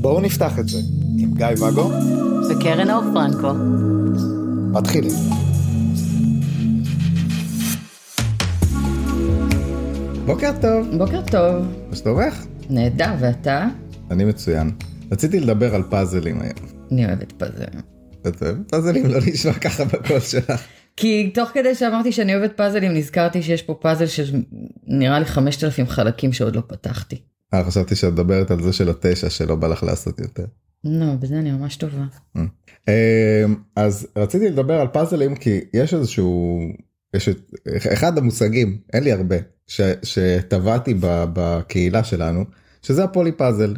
בואו נפתח את זה עם גיא ואגו וקרן אור פרנקו. מתחילים. בוקר טוב, בוקר טוב. מה שלומך? נהדר, ואתה? אני מצוין. רציתי לדבר על פאזלים היום. אני אוהבת פאזלים. את אוהבת פאזלים? לא נשמע ככה בקול שלך. כי תוך כדי שאמרתי שאני אוהבת פאזלים, נזכרתי שיש פה פאזל של נראה לי 5,000 חלקים שעוד לא פתחתי. אה, חשבתי שאת מדברת על זה של התשע שלא בא לך לעשות יותר. לא, בזה אני ממש טובה. אמ, אז רציתי לדבר על פאזלים כי יש איזשהו יש את אחד המושגים אין לי הרבה ש, שטבעתי ב- בקהילה שלנו שזה הפולי פאזל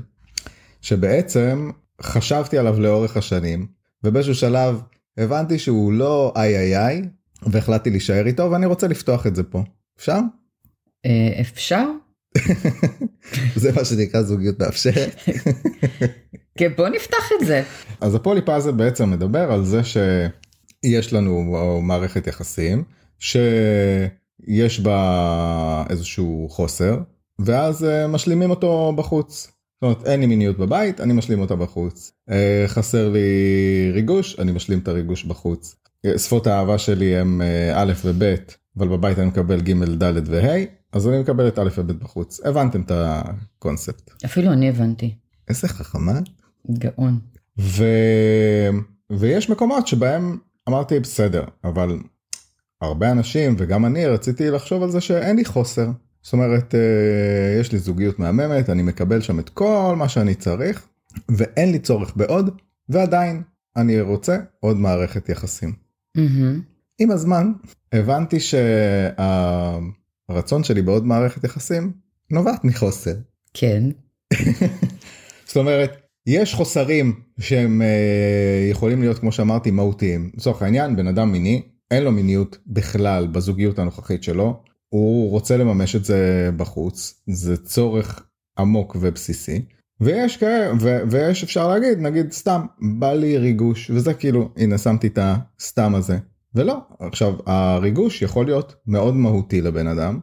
שבעצם חשבתי עליו לאורך השנים ובאיזשהו שלב הבנתי שהוא לא איי איי איי והחלטתי להישאר איתו ואני רוצה לפתוח את זה פה אפשר? אה, אפשר? זה מה שנקרא זוגיות מאפשרת. כן, בוא נפתח את זה. אז הפולי פאזל בעצם מדבר על זה שיש לנו מערכת יחסים שיש בה איזשהו חוסר ואז אה, משלימים אותו בחוץ. זאת אומרת אין לי מיניות בבית אני משלים אותה בחוץ. אה, חסר לי ריגוש אני משלים את הריגוש בחוץ. אה, שפות האהבה שלי הם אה, א' וב' אבל בבית אני מקבל ג' ד' וה' אז אני מקבל את א' וב' בחוץ. הבנתם את הקונספט. אפילו אני הבנתי. איזה חכמה. גאון. ו... ויש מקומות שבהם אמרתי בסדר אבל הרבה אנשים וגם אני רציתי לחשוב על זה שאין לי חוסר. זאת אומרת אה, יש לי זוגיות מהממת אני מקבל שם את כל מה שאני צריך ואין לי צורך בעוד ועדיין אני רוצה עוד מערכת יחסים. מהמם. עם הזמן הבנתי שהרצון שלי בעוד מערכת יחסים נובעת מחוסר. כן. זאת אומרת יש חוסרים שהם אה, יכולים להיות כמו שאמרתי מהותיים לצורך העניין בן אדם מיני אין לו מיניות בכלל בזוגיות הנוכחית שלו הוא רוצה לממש את זה בחוץ זה צורך עמוק ובסיסי ויש כאלה ויש אפשר להגיד נגיד סתם בא לי ריגוש וזה כאילו הנה שמתי את הסתם הזה. ולא עכשיו הריגוש יכול להיות מאוד מהותי לבן אדם.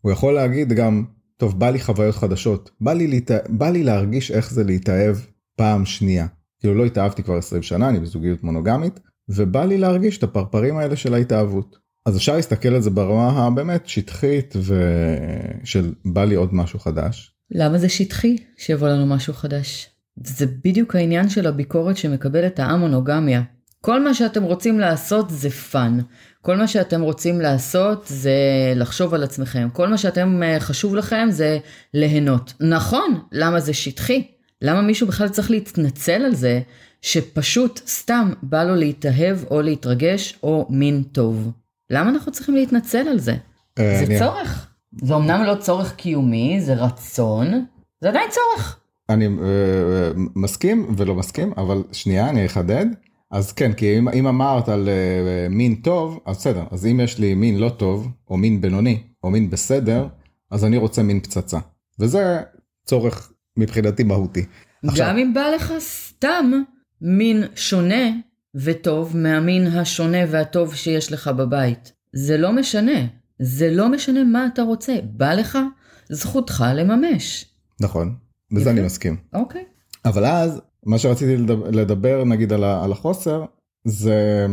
הוא יכול להגיד גם טוב בא לי חוויות חדשות. בא לי להת... בא לי להרגיש איך זה להתאהב פעם שנייה. כאילו לא התאהבתי כבר 20 שנה אני בזוגיות מונוגמית ובא לי להרגיש את הפרפרים האלה של ההתאהבות אז אפשר להסתכל על זה ברמה הבאמת שטחית ושל בא לי עוד משהו חדש למה זה שטחי שיבוא לנו משהו חדש? זה בדיוק העניין של הביקורת שמקבלת המונוגמיה. כל מה שאתם רוצים לעשות זה fun. כל מה שאתם רוצים לעשות זה לחשוב על עצמכם. כל מה שאתם אה, חשוב לכם זה ליהנות. נכון, למה זה שטחי? למה מישהו בכלל צריך להתנצל על זה שפשוט סתם בא לו להתאהב או להתרגש או מין טוב? למה אנחנו צריכים להתנצל על זה? אה, זה אני- צורך. זה אמנם לא צורך קיומי, זה רצון, זה עדיין צורך. אני אה, מסכים ולא מסכים אבל שנייה אני אחדד אז כן כי אם, אם אמרת על אה, מין טוב אז בסדר אז אם יש לי מין לא טוב או מין בינוני או מין בסדר אז אני רוצה מין פצצה וזה צורך מבחינתי מהותי. עכשיו- גם אם בא לך סתם מין שונה וטוב מהמין השונה והטוב שיש לך בבית. זה לא משנה. זה לא משנה מה אתה רוצה. בא לך, זכותך לממש. נכון בזה יפה. אני מסכים אוקיי. אבל אז מה שרציתי לדבר, לדבר נגיד על, ה, על החוסר זה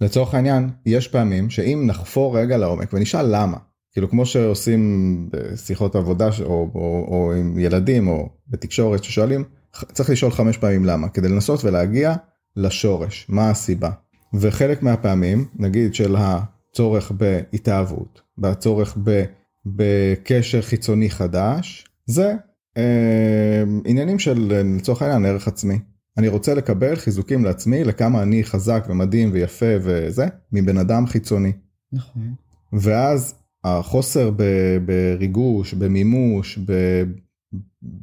לצורך העניין יש פעמים שאם נחפור רגע לעומק ונשאל למה כאילו כמו שעושים בשיחות עבודה ש- או, או, או עם ילדים או בתקשורת ששואלים צריך לשאול חמש פעמים למה כדי לנסות ולהגיע לשורש מה הסיבה וחלק מהפעמים נגיד של הצורך בהתאהבות בצורך ב, בקשר חיצוני חדש זה אה, עניינים של לצורך העניין ערך עצמי. אני רוצה לקבל חיזוקים לעצמי לכמה אני חזק ומדהים ויפה וזה מבן אדם חיצוני. נכון. ואז החוסר ב- בריגוש, במימוש, ב-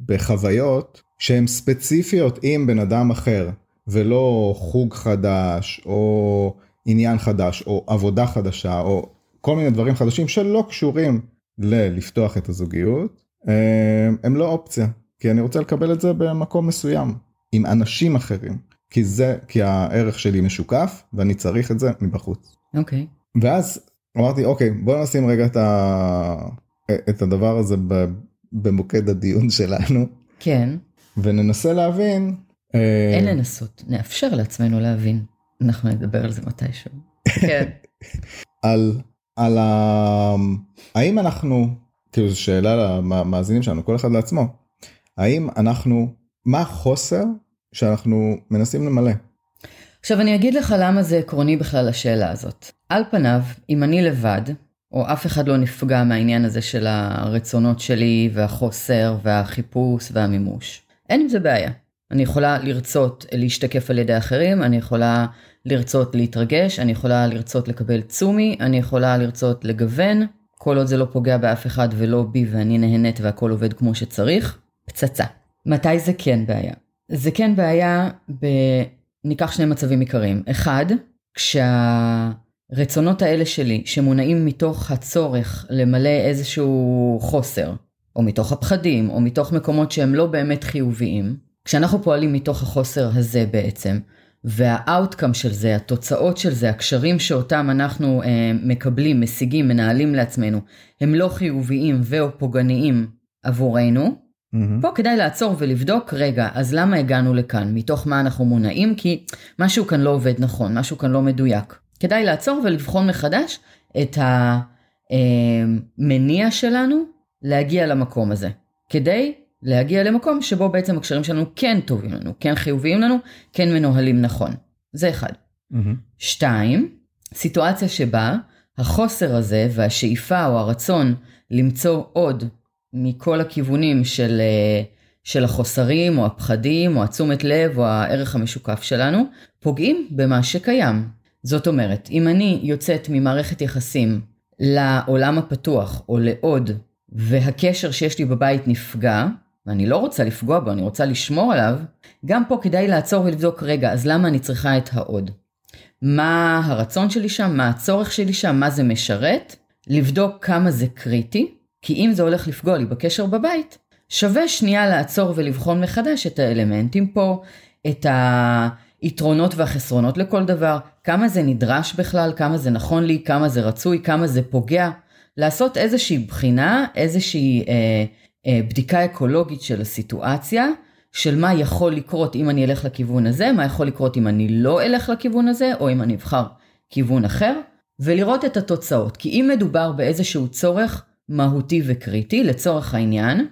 בחוויות שהן ספציפיות עם בן אדם אחר ולא חוג חדש או עניין חדש או עבודה חדשה או כל מיני דברים חדשים שלא קשורים ללפתוח את הזוגיות אה, הם לא אופציה כי אני רוצה לקבל את זה במקום מסוים עם אנשים אחרים כי זה כי הערך שלי משוקף ואני צריך את זה מבחוץ. אוקיי. ואז אמרתי אוקיי בוא נשים רגע את, ה... את הדבר הזה ב... במוקד הדיון שלנו כן, וננסה להבין. אה, אין לנסות, נאפשר לעצמנו להבין. אנחנו נדבר על זה מתישהו. כן. על על ה... האם אנחנו כאילו זו שאלה למאזינים שלנו כל אחד לעצמו האם אנחנו מה החוסר שאנחנו מנסים למלא. עכשיו אני אגיד לך למה זה עקרוני בכלל השאלה הזאת. על פניו, אם אני לבד, או אף אחד לא נפגע מהעניין הזה של הרצונות שלי והחוסר והחיפוש והמימוש, אין עם זה בעיה. אני יכולה לרצות להשתקף על ידי אחרים, אני יכולה לרצות להתרגש, אני יכולה לרצות לקבל צומי, אני יכולה לרצות לגוון, כל עוד זה לא פוגע באף אחד ולא בי ואני נהנית והכל עובד כמו שצריך, פצצה. מתי זה כן בעיה? זה כן בעיה ב... ניקח שני מצבים עיקריים. אחד, כשהרצונות האלה שלי, שמונעים מתוך הצורך למלא איזשהו חוסר, או מתוך הפחדים, או מתוך מקומות שהם לא באמת חיוביים, כשאנחנו פועלים מתוך החוסר הזה בעצם, והאאוטקאם של זה, התוצאות של זה, הקשרים שאותם אנחנו אה, מקבלים, משיגים, מנהלים לעצמנו, הם לא חיוביים ו/או פוגעניים עבורנו, מהמם. פה כדאי לעצור ולבדוק, רגע, אז למה הגענו לכאן? מתוך מה אנחנו מונעים? כי משהו כאן לא עובד נכון, משהו כאן לא מדויק. כדאי לעצור ולבחון מחדש את המניע שלנו להגיע למקום הזה. כדי להגיע למקום שבו בעצם הקשרים שלנו כן טובים לנו, כן חיוביים לנו, כן מנוהלים נכון. זה אחד. מהמם. שתיים, סיטואציה שבה החוסר הזה והשאיפה או הרצון למצוא עוד מכל הכיוונים של, אה, של החוסרים או הפחדים או התשומת לב או הערך המשוקף שלנו, פוגעים במה שקיים. זאת אומרת, אם אני יוצאת ממערכת יחסים לעולם הפתוח או לעוד, והקשר שיש לי בבית נפגע, ואני לא רוצה לפגוע בו, אני רוצה לשמור עליו, גם פה כדאי לעצור ולבדוק, רגע, אז למה אני צריכה את העוד? מה הרצון שלי שם, מה הצורך שלי שם, מה זה משרת, לבדוק כמה זה קריטי, כי אם זה הולך לפגוע לי בקשר בבית, שווה שנייה לעצור ולבחון מחדש את האלמנטים פה, את היתרונות והחסרונות לכל דבר, כמה זה נדרש בכלל, כמה זה נכון לי, כמה זה רצוי, כמה זה פוגע, לעשות איזושהי בחינה, איזושהי אה, בדיקה אקולוגית של הסיטואציה, של מה יכול לקרות אם אני אלך לכיוון הזה, מה יכול לקרות אם אני לא אלך לכיוון הזה, או אם אני אבחר כיוון אחר, ולראות את התוצאות. כי אם מדובר באיזשהו צורך מהותי וקריטי, לצורך העניין,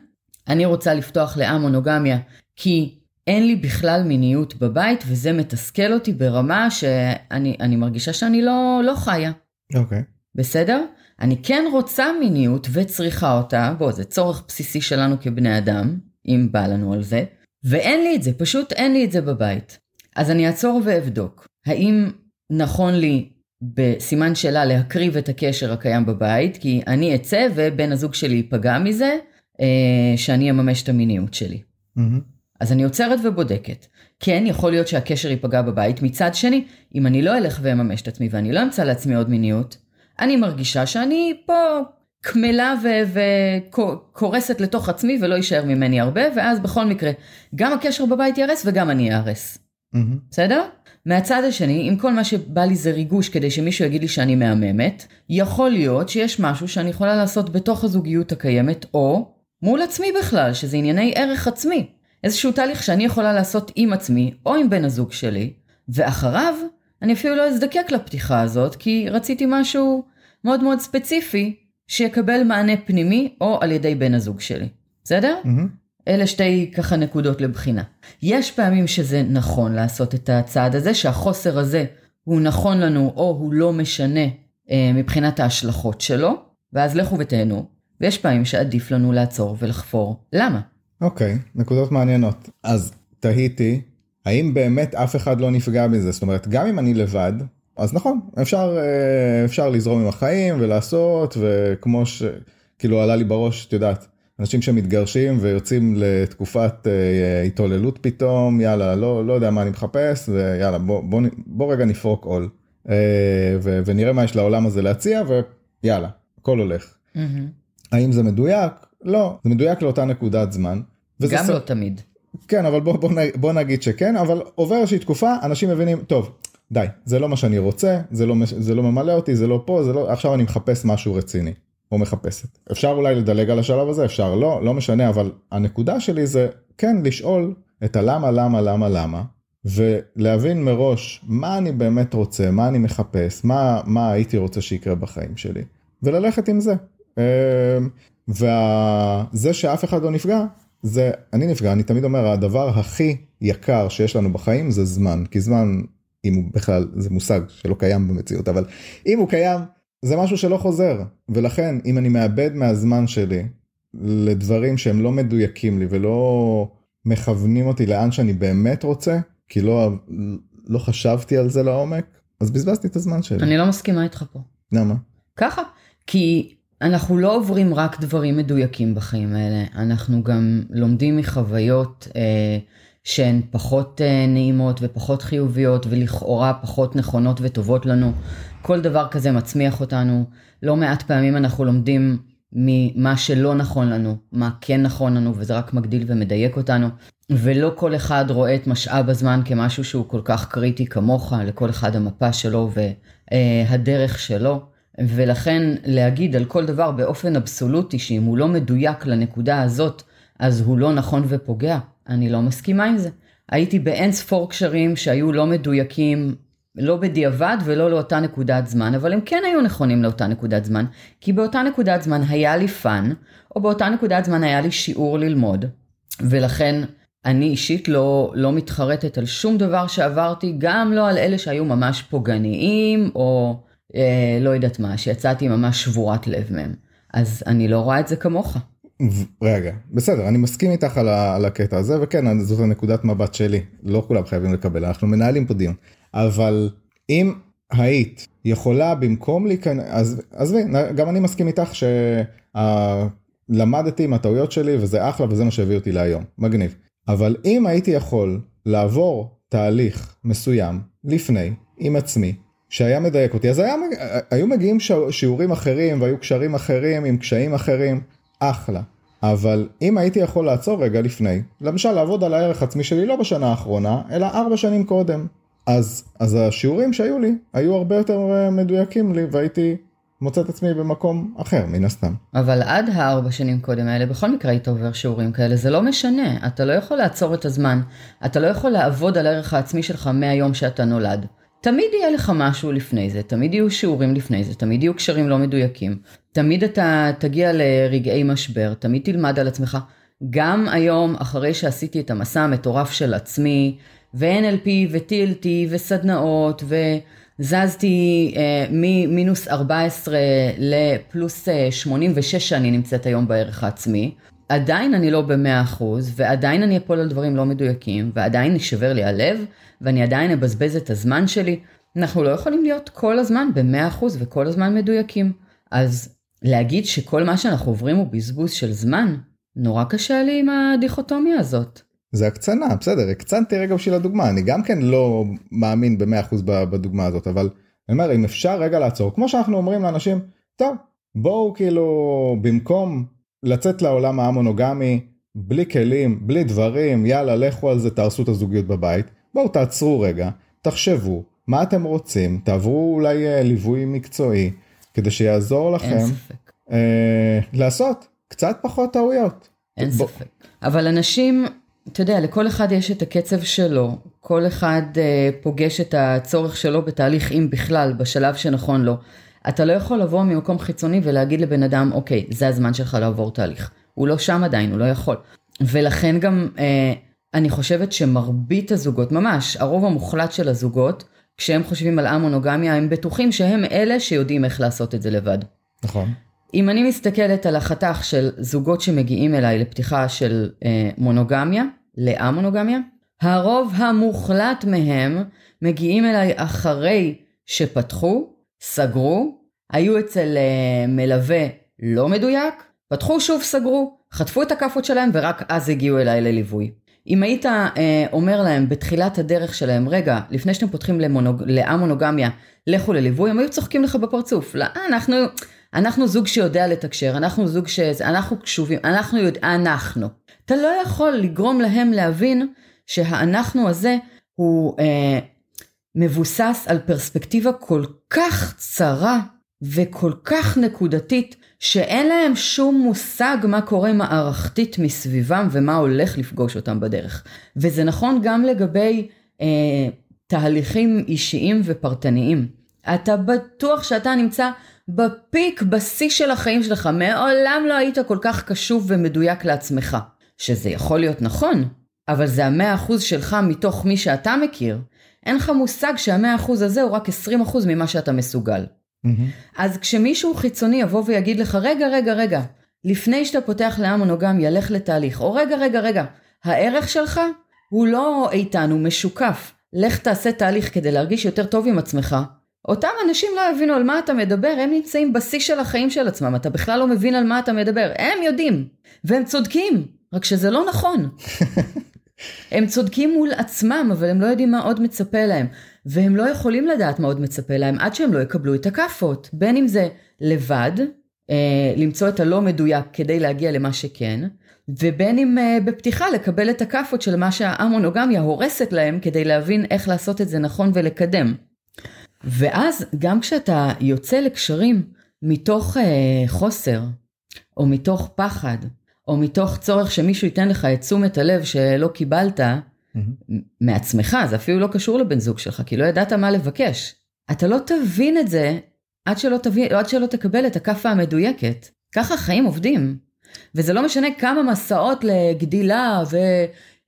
אני רוצה לפתוח לאמונוגמיה כי אין לי בכלל מיניות בבית, וזה מתסכל אותי ברמה שאני אני מרגישה שאני לא, לא חיה. אוקיי. בסדר? אני כן רוצה מיניות וצריכה אותה, בוא, זה צורך בסיסי שלנו כבני אדם, אם בא לנו על זה, ואין לי את זה, פשוט אין לי את זה בבית. אז אני אעצור ואבדוק, האם נכון לי בסימן שאלה להקריב את הקשר הקיים בבית, כי אני אצא ובן הזוג שלי ייפגע מזה, אה, שאני אממש את המיניות שלי. מהמם. אז אני עוצרת ובודקת. כן, יכול להיות שהקשר ייפגע בבית. מצד שני, אם אני לא אלך ואממש את עצמי ואני לא אמצא לעצמי עוד מיניות, אני מרגישה שאני פה קמלה וקורסת לתוך עצמי ולא יישאר ממני הרבה, ואז בכל מקרה, גם הקשר בבית ייהרס וגם אני איהרס. מהמם. בסדר? מהצד השני, אם כל מה שבא לי זה ריגוש כדי שמישהו יגיד לי שאני מהממת, יכול להיות שיש משהו שאני יכולה לעשות בתוך הזוגיות הקיימת, או מול עצמי בכלל, שזה ענייני ערך עצמי. איזשהו תהליך שאני יכולה לעשות עם עצמי, או עם בן הזוג שלי, ואחריו, אני אפילו לא אזדקק לפתיחה הזאת, כי רציתי משהו מאוד מאוד ספציפי, שיקבל מענה פנימי, או על ידי בן הזוג שלי. בסדר? מהמם. אלה שתי ככה נקודות לבחינה. יש פעמים שזה נכון לעשות את הצעד הזה, שהחוסר הזה הוא נכון לנו או הוא לא משנה אה, מבחינת ההשלכות שלו, ואז לכו ותהנו. ויש פעמים שעדיף לנו לעצור ולחפור. למה? אוקיי, נקודות מעניינות. אז תהיתי, האם באמת אף אחד לא נפגע מזה? זאת אומרת, גם אם אני לבד, אז נכון, אפשר, אה, אפשר לזרום עם החיים ולעשות, וכמו ש... כאילו עלה לי בראש, את יודעת, אנשים שמתגרשים ויוצאים לתקופת אה, התעוללות פתאום, יאללה, לא, לא יודע מה אני מחפש, ויאללה, בוא, בוא, בוא רגע נפרוק עול. אה, ו- ונראה מה יש לעולם הזה להציע, ויאללה, הכל הולך. האם זה מדויק? לא, זה מדויק לאותה נקודת זמן. גם ס- לא תמיד. כן, אבל בוא, בוא, בוא נגיד שכן, אבל עובר איזושהי תקופה, אנשים מבינים, טוב, די, זה לא מה שאני רוצה, זה לא, זה לא ממלא אותי, זה לא פה, זה לא, עכשיו אני מחפש משהו רציני, או מחפשת. אפשר אולי לדלג על השלב הזה, אפשר לא, לא משנה, אבל הנקודה שלי זה כן לשאול את הלמה, למה, למה, למה, ולהבין מראש מה אני באמת רוצה, מה אני מחפש, מה, מה הייתי רוצה שיקרה בחיים שלי, וללכת עם זה. אמ, וזה שאף אחד לא נפגע, זה, אני נפגע, אני תמיד אומר, הדבר הכי יקר שיש לנו בחיים זה זמן, כי זמן, אם הוא בכלל, זה מושג שלא קיים במציאות, אבל אם הוא קיים, זה משהו שלא חוזר, ולכן אם אני מאבד מהזמן שלי לדברים שהם לא מדויקים לי ולא מכוונים אותי לאן שאני באמת רוצה, כי לא, לא חשבתי על זה לעומק, אז בזבזתי את הזמן שלי. אני לא מסכימה איתך פה. למה? ככה, כי אנחנו לא עוברים רק דברים מדויקים בחיים האלה, אנחנו גם לומדים מחוויות אה, שהן פחות אה, נעימות ופחות חיוביות ולכאורה פחות נכונות וטובות לנו. כל דבר כזה מצמיח אותנו. לא מעט פעמים אנחנו לומדים ממה שלא נכון לנו, מה כן נכון לנו, וזה רק מגדיל ומדייק אותנו. ולא כל אחד רואה את משאב הזמן כמשהו שהוא כל כך קריטי כמוך, לכל אחד המפה שלו והדרך שלו. ולכן להגיד על כל דבר באופן אבסולוטי שאם הוא לא מדויק לנקודה הזאת, אז הוא לא נכון ופוגע, אני לא מסכימה עם זה. הייתי באין ספור קשרים שהיו לא מדויקים, לא בדיעבד ולא לאותה נקודת זמן, אבל הם כן היו נכונים לאותה נקודת זמן, כי באותה נקודת זמן היה לי fun, או באותה נקודת זמן היה לי שיעור ללמוד, ולכן אני אישית לא, לא מתחרטת על שום דבר שעברתי, גם לא על אלה שהיו ממש פוגעניים, או אה, לא יודעת מה, שיצאתי ממש שבורת לב מהם. אז אני לא רואה את זה כמוך. רגע, בסדר, אני מסכים איתך על, ה, על הקטע הזה, וכן, זאת הנקודת מבט שלי, לא כולם חייבים לקבל, אנחנו מנהלים פה דיון. אבל אם היית יכולה במקום להיכנס, אז עזבי, גם אני מסכים איתך שלמדתי הטעויות שלי וזה אחלה וזה מה שהביא אותי להיום, מגניב. אבל אם הייתי יכול לעבור תהליך מסוים לפני, עם עצמי, שהיה מדייק אותי, אז היה, היו מגיעים שיעורים אחרים והיו קשרים אחרים עם קשיים אחרים, אחלה. אבל אם הייתי יכול לעצור רגע לפני, למשל לעבוד על הערך עצמי שלי לא בשנה האחרונה, אלא ארבע שנים קודם, אז, אז השיעורים שהיו לי היו הרבה יותר אה, מדויקים לי והייתי מוצא את עצמי במקום אחר מן הסתם. אבל עד הארבע שנים קודם האלה בכל מקרה היית עובר שיעורים כאלה זה לא משנה אתה לא יכול לעצור את הזמן אתה לא יכול לעבוד על הערך העצמי שלך מהיום שאתה נולד. תמיד יהיה לך משהו לפני זה, תמיד יהיו שיעורים לפני זה, תמיד יהיו קשרים לא מדויקים, תמיד אתה תגיע לרגעי משבר, תמיד תלמד על עצמך. גם היום, אחרי שעשיתי את המסע המטורף של עצמי, ו-NLP ו-TLT וסדנאות, וזזתי אה, ממינוס 14 לפלוס אה, 86 שאני נמצאת היום בערך העצמי, עדיין אני לא במאה אחוז, ועדיין אני אפול על דברים לא מדויקים, ועדיין יישבר לי הלב, ואני עדיין אבזבז את הזמן שלי. אנחנו לא יכולים להיות כל הזמן במאה אחוז וכל הזמן מדויקים. אז להגיד שכל מה שאנחנו עוברים הוא בזבוז של זמן, נורא קשה לי עם הדיכוטומיה הזאת. זה הקצנה, בסדר, הקצנתי רגע בשביל הדוגמה, אני גם כן לא מאמין במאה אחוז בדוגמה הזאת, אבל אני אומר, אם אפשר רגע לעצור, כמו שאנחנו אומרים לאנשים, טוב, בואו כאילו, במקום לצאת לעולם המונוגמי, בלי כלים, בלי דברים, יאללה, לכו על זה, תהרסו את הזוגיות בבית, בואו תעצרו רגע, תחשבו, מה אתם רוצים, תעברו אולי אה, ליווי מקצועי, כדי שיעזור לכם אה, לעשות קצת פחות טעויות. אין ב... ספק. אבל אנשים, אתה יודע, לכל אחד יש את הקצב שלו, כל אחד אה, פוגש את הצורך שלו בתהליך, אם בכלל, בשלב שנכון לו. אתה לא יכול לבוא ממקום חיצוני ולהגיד לבן אדם, אוקיי, זה הזמן שלך לעבור תהליך. הוא לא שם עדיין, הוא לא יכול. ולכן גם אה, אני חושבת שמרבית הזוגות, ממש, הרוב המוחלט של הזוגות, כשהם חושבים על המונוגמיה, הם בטוחים שהם אלה שיודעים איך לעשות את זה לבד. נכון. אם אני מסתכלת על החתך של זוגות שמגיעים אליי לפתיחה של אה, מונוגמיה, לאמונוגמיה, הרוב המוחלט מהם מגיעים אליי אחרי שפתחו, סגרו, היו אצל אה, מלווה לא מדויק, פתחו שוב סגרו, חטפו את הכאפות שלהם ורק אז הגיעו אליי לליווי. אם היית אה, אומר להם בתחילת הדרך שלהם, רגע, לפני שאתם פותחים למונוג... לאמונוגמיה, לכו לליווי, הם היו צוחקים לך בפרצוף. לא, אנחנו, אנחנו זוג שיודע לתקשר, אנחנו זוג ש... אנחנו קשובים, אנחנו יודעים, אנחנו. אתה לא יכול לגרום להם להבין שהאנחנו הזה הוא אה, מבוסס על פרספקטיבה כל כך צרה וכל כך נקודתית, שאין להם שום מושג מה קורה מערכתית מסביבם ומה הולך לפגוש אותם בדרך. וזה נכון גם לגבי אה, תהליכים אישיים ופרטניים. אתה בטוח שאתה נמצא בפיק, בשיא של החיים שלך, מעולם לא היית כל כך קשוב ומדויק לעצמך. שזה יכול להיות נכון, אבל זה המאה אחוז שלך מתוך מי שאתה מכיר. אין לך מושג שהמאה אחוז הזה הוא רק עשרים אחוז ממה שאתה מסוגל. Mm-hmm. אז כשמישהו חיצוני יבוא ויגיד לך, רגע, רגע, רגע, לפני שאתה פותח לאמונוגמיה, לך לתהליך, או רגע, רגע, רגע, הערך שלך הוא לא איתן, הוא משוקף. לך תעשה תהליך כדי להרגיש יותר טוב עם עצמך. אותם אנשים לא יבינו על מה אתה מדבר, הם נמצאים בשיא של החיים של עצמם, אתה בכלל לא מבין על מה אתה מדבר, הם יודעים, והם צודקים, רק שזה לא נכון. הם צודקים מול עצמם, אבל הם לא יודעים מה עוד מצפה להם. והם לא יכולים לדעת מה עוד מצפה להם עד שהם לא יקבלו את הכאפות. בין אם זה לבד, אה, למצוא את הלא מדויק כדי להגיע למה שכן, ובין אם אה, בפתיחה לקבל את הכאפות של מה שהמונוגמיה הורסת להם כדי להבין איך לעשות את זה נכון ולקדם. ואז גם כשאתה יוצא לקשרים מתוך אה, חוסר, או מתוך פחד, או מתוך צורך שמישהו ייתן לך את תשומת הלב שלא קיבלת mm-hmm. מעצמך, זה אפילו לא קשור לבן זוג שלך, כי לא ידעת מה לבקש. אתה לא תבין את זה עד שלא, תבין, עד שלא תקבל את הכאפה המדויקת. ככה חיים עובדים. וזה לא משנה כמה מסעות לגדילה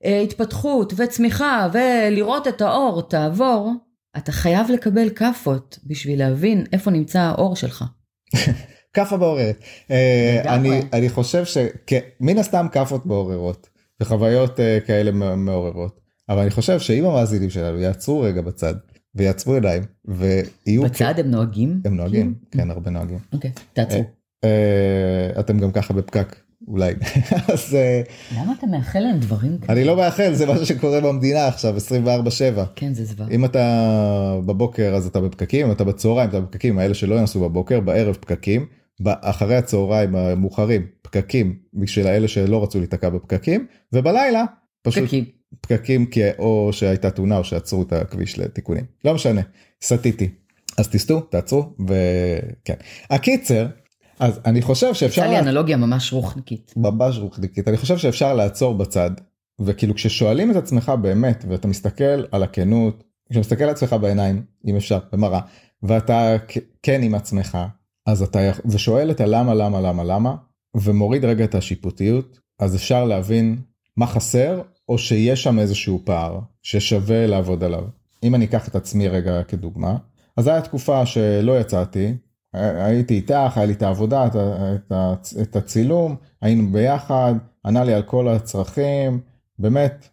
והתפתחות וצמיחה ולראות את האור תעבור, אתה חייב לקבל כאפות בשביל להבין איפה נמצא האור שלך. כאפה מעוררת. אה, אני, אני חושב שמן הסתם כאפות מעוררות וחוויות אה, כאלה מעוררות. אבל אני חושב שאם המאזינים שלנו יעצרו רגע בצד ויעצרו ידיים ויהיו בצד הם נוהגים? הם נוהגים כן הרבה נוהגים. אוקיי תעצרו. אה, אתם גם ככה בפקק אולי. אז למה אתה מאחל להם דברים כאלה? אני לא מאחל זה מה שקורה במדינה עכשיו 24 7 כן זה זוועה. אם אתה בבוקר אז אתה בפקקים אם אתה בצהריים אתה בפקקים. האלה שלא ינסו בבוקר בערב פקקים אחרי הצהריים המאוחרים פקקים בשביל האלה שלא רצו להיתקע בפקקים ובלילה פשוט פקקים, פקקים כי או שהייתה תאונה או שעצרו את הכביש לתיקונים. לא משנה סטיתי. אז תסטו תעצרו וכן הקיצר אז אני חושב שאפשר יצא לי אנלוגיה ממש רוחניקית. ממש רוחניקית. אני חושב שאפשר לעצור בצד וכאילו כששואלים את עצמך באמת ואתה מסתכל על הכנות כשאתה מסתכל על עצמך בעיניים אם אפשר במראה ואתה כן עם עצמך אז אתה ושואל את הלמה למה למה למה ומוריד רגע את השיפוטיות אז אפשר להבין מה חסר או שיש שם איזשהו פער ששווה לעבוד עליו. אם אני אקח את עצמי רגע כדוגמה אז הייתה תקופה שלא יצאתי הייתי איתך היה לי את העבודה את, את, את הצילום היינו ביחד ענה לי על כל הצרכים באמת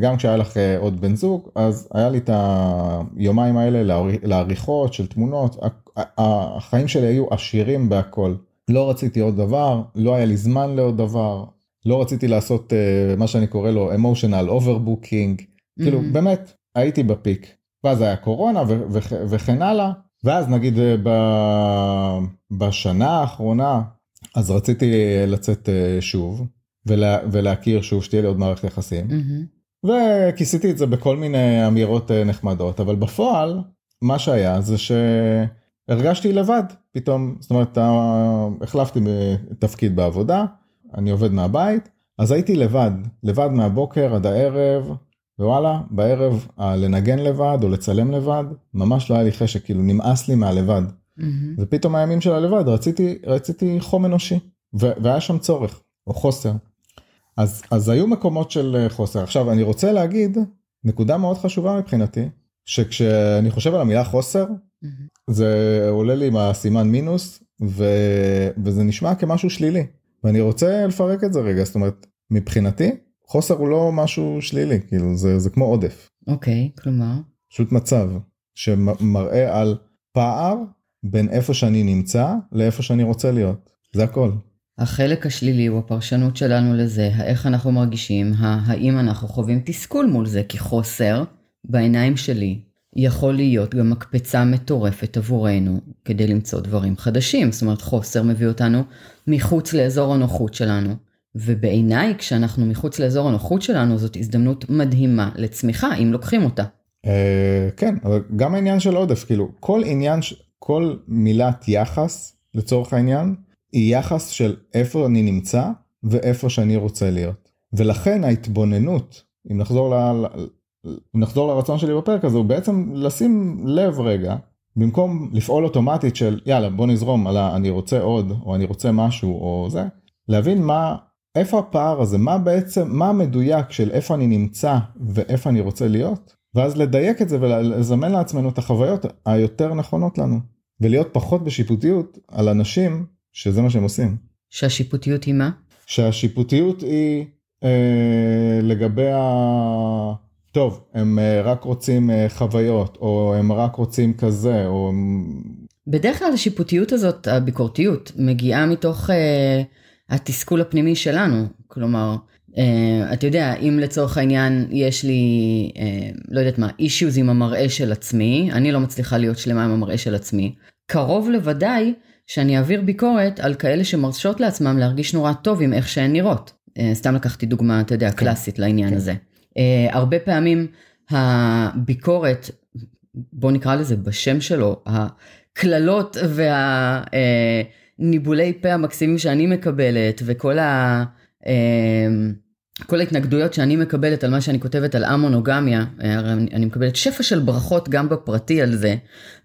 גם כשהיה לך אה, עוד בן זוג אז היה לי את היומיים האלה לעריכות של תמונות. החיים שלי היו עשירים בהכל. לא רציתי עוד דבר לא היה לי זמן לעוד דבר לא רציתי לעשות uh, מה שאני קורא לו emotional overbooking. mm-hmm. כאילו באמת הייתי בפיק. ואז היה קורונה ו- ו- וכן הלאה. ואז נגיד ב- בשנה האחרונה אז רציתי לצאת שוב ולה- ולהכיר שוב שתהיה לי עוד מערכת יחסים mm-hmm. וכיסיתי את זה בכל מיני אמירות uh, נחמדות אבל בפועל מה שהיה זה ש... הרגשתי לבד פתאום זאת אומרת החלפתי תפקיד בעבודה אני עובד מהבית אז הייתי לבד לבד מהבוקר עד הערב ווואלה בערב לנגן לבד או לצלם לבד ממש לא היה לי חשק כאילו נמאס לי מהלבד mm-hmm. ופתאום הימים של הלבד רציתי רציתי חום אנושי והיה שם צורך או חוסר. אז אז היו מקומות של חוסר. עכשיו אני רוצה להגיד נקודה מאוד חשובה מבחינתי שכשאני חושב על המילה חוסר זה עולה לי עם הסימן מינוס ו... וזה נשמע כמשהו שלילי. ואני רוצה לפרק את זה רגע זאת אומרת מבחינתי חוסר הוא לא משהו שלילי כאילו זה זה כמו עודף. אוקיי okay, כלומר? פשוט מצב שמראה על פער בין איפה שאני נמצא לאיפה שאני רוצה להיות. זה הכל. החלק השלילי הוא הפרשנות שלנו לזה, איך אנחנו מרגישים, האם אנחנו חווים תסכול מול זה, כי חוסר בעיניים שלי יכול להיות גם מקפצה מטורפת עבורנו כדי למצוא דברים חדשים. זאת אומרת, חוסר מביא אותנו מחוץ לאזור הנוחות שלנו. ובעיניי, כשאנחנו מחוץ לאזור הנוחות שלנו, זאת הזדמנות מדהימה לצמיחה, אם לוקחים אותה. אה, כן, אבל גם העניין של עודף, כאילו כל עניין, כל מילת יחס לצורך העניין, היא יחס של איפה אני נמצא ואיפה שאני רוצה להיות. ולכן ההתבוננות, אם נחזור, ל, אם נחזור לרצון שלי בפרק הזה, הוא בעצם לשים לב רגע, במקום לפעול אוטומטית של יאללה בוא נזרום על ה- אני רוצה עוד או אני רוצה משהו או זה, להבין מה, איפה הפער הזה, מה בעצם, מה המדויק של איפה אני נמצא ואיפה אני רוצה להיות, ואז לדייק את זה ולזמן לעצמנו את החוויות היותר נכונות לנו, ולהיות פחות בשיפוטיות על אנשים שזה מה שהם עושים. שהשיפוטיות היא מה? שהשיפוטיות היא אה, לגבי ה... טוב, הם אה, רק רוצים אה, חוויות, או הם רק רוצים כזה, או... בדרך כלל השיפוטיות הזאת, הביקורתיות, מגיעה מתוך אה, התסכול הפנימי שלנו. כלומר, אה, אתה יודע, אם לצורך העניין יש לי, אה, לא יודעת מה, אישיוז עם המראה של עצמי, אני לא מצליחה להיות שלמה עם המראה של עצמי, קרוב לוודאי שאני אעביר ביקורת על כאלה שמרשות לעצמם להרגיש נורא טוב עם איך שהן נראות. אה, סתם לקחתי דוגמה, אתה יודע, קלאסית לעניין כן. הזה. אה, הרבה פעמים הביקורת, בוא נקרא לזה בשם שלו, הקללות והניבולי פה המקסימים שאני מקבלת וכל ה... אה, כל ההתנגדויות שאני מקבלת על מה שאני כותבת על אה, אני אני מקבלת שפע של ברכות גם בפרטי על זה,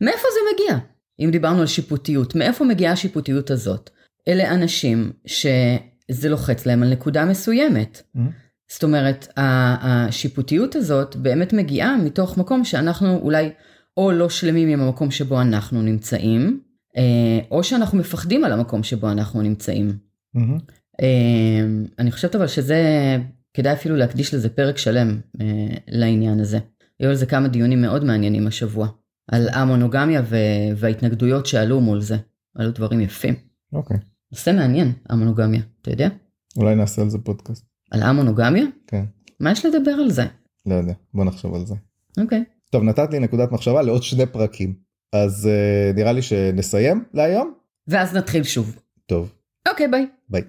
מאיפה זה מגיע? אם דיברנו על שיפוטיות, מאיפה מגיעה השיפוטיות הזאת? אלה אנשים שזה לוחץ להם על נקודה מסוימת. זאת אומרת, השיפוטיות הזאת באמת מגיעה מתוך מקום שאנחנו אולי או לא שלמים עם המקום שבו אנחנו נמצאים, אה, או שאנחנו מפחדים על המקום שבו אנחנו נמצאים. מהמם. אה, אני חושבת אבל שזה, כדאי אפילו להקדיש לזה פרק שלם אה, לעניין הזה. היו על זה כמה דיונים מאוד מעניינים השבוע, על המונוגמיה וההתנגדויות שעלו מול זה. עלו דברים יפים. אוקיי, נושא מעניין, המונוגמיה, אתה יודע? אולי נעשה על זה פודקאסט. על המונוגמיה? כן, מה יש לדבר על זה? לא יודע, בוא נחשוב על זה. אוקיי. טוב, נתת לי נקודת מחשבה לעוד שני פרקים, אז אה, נראה לי שנסיים להיום? ואז נתחיל שוב. טוב, אוקיי, ביי. ביי.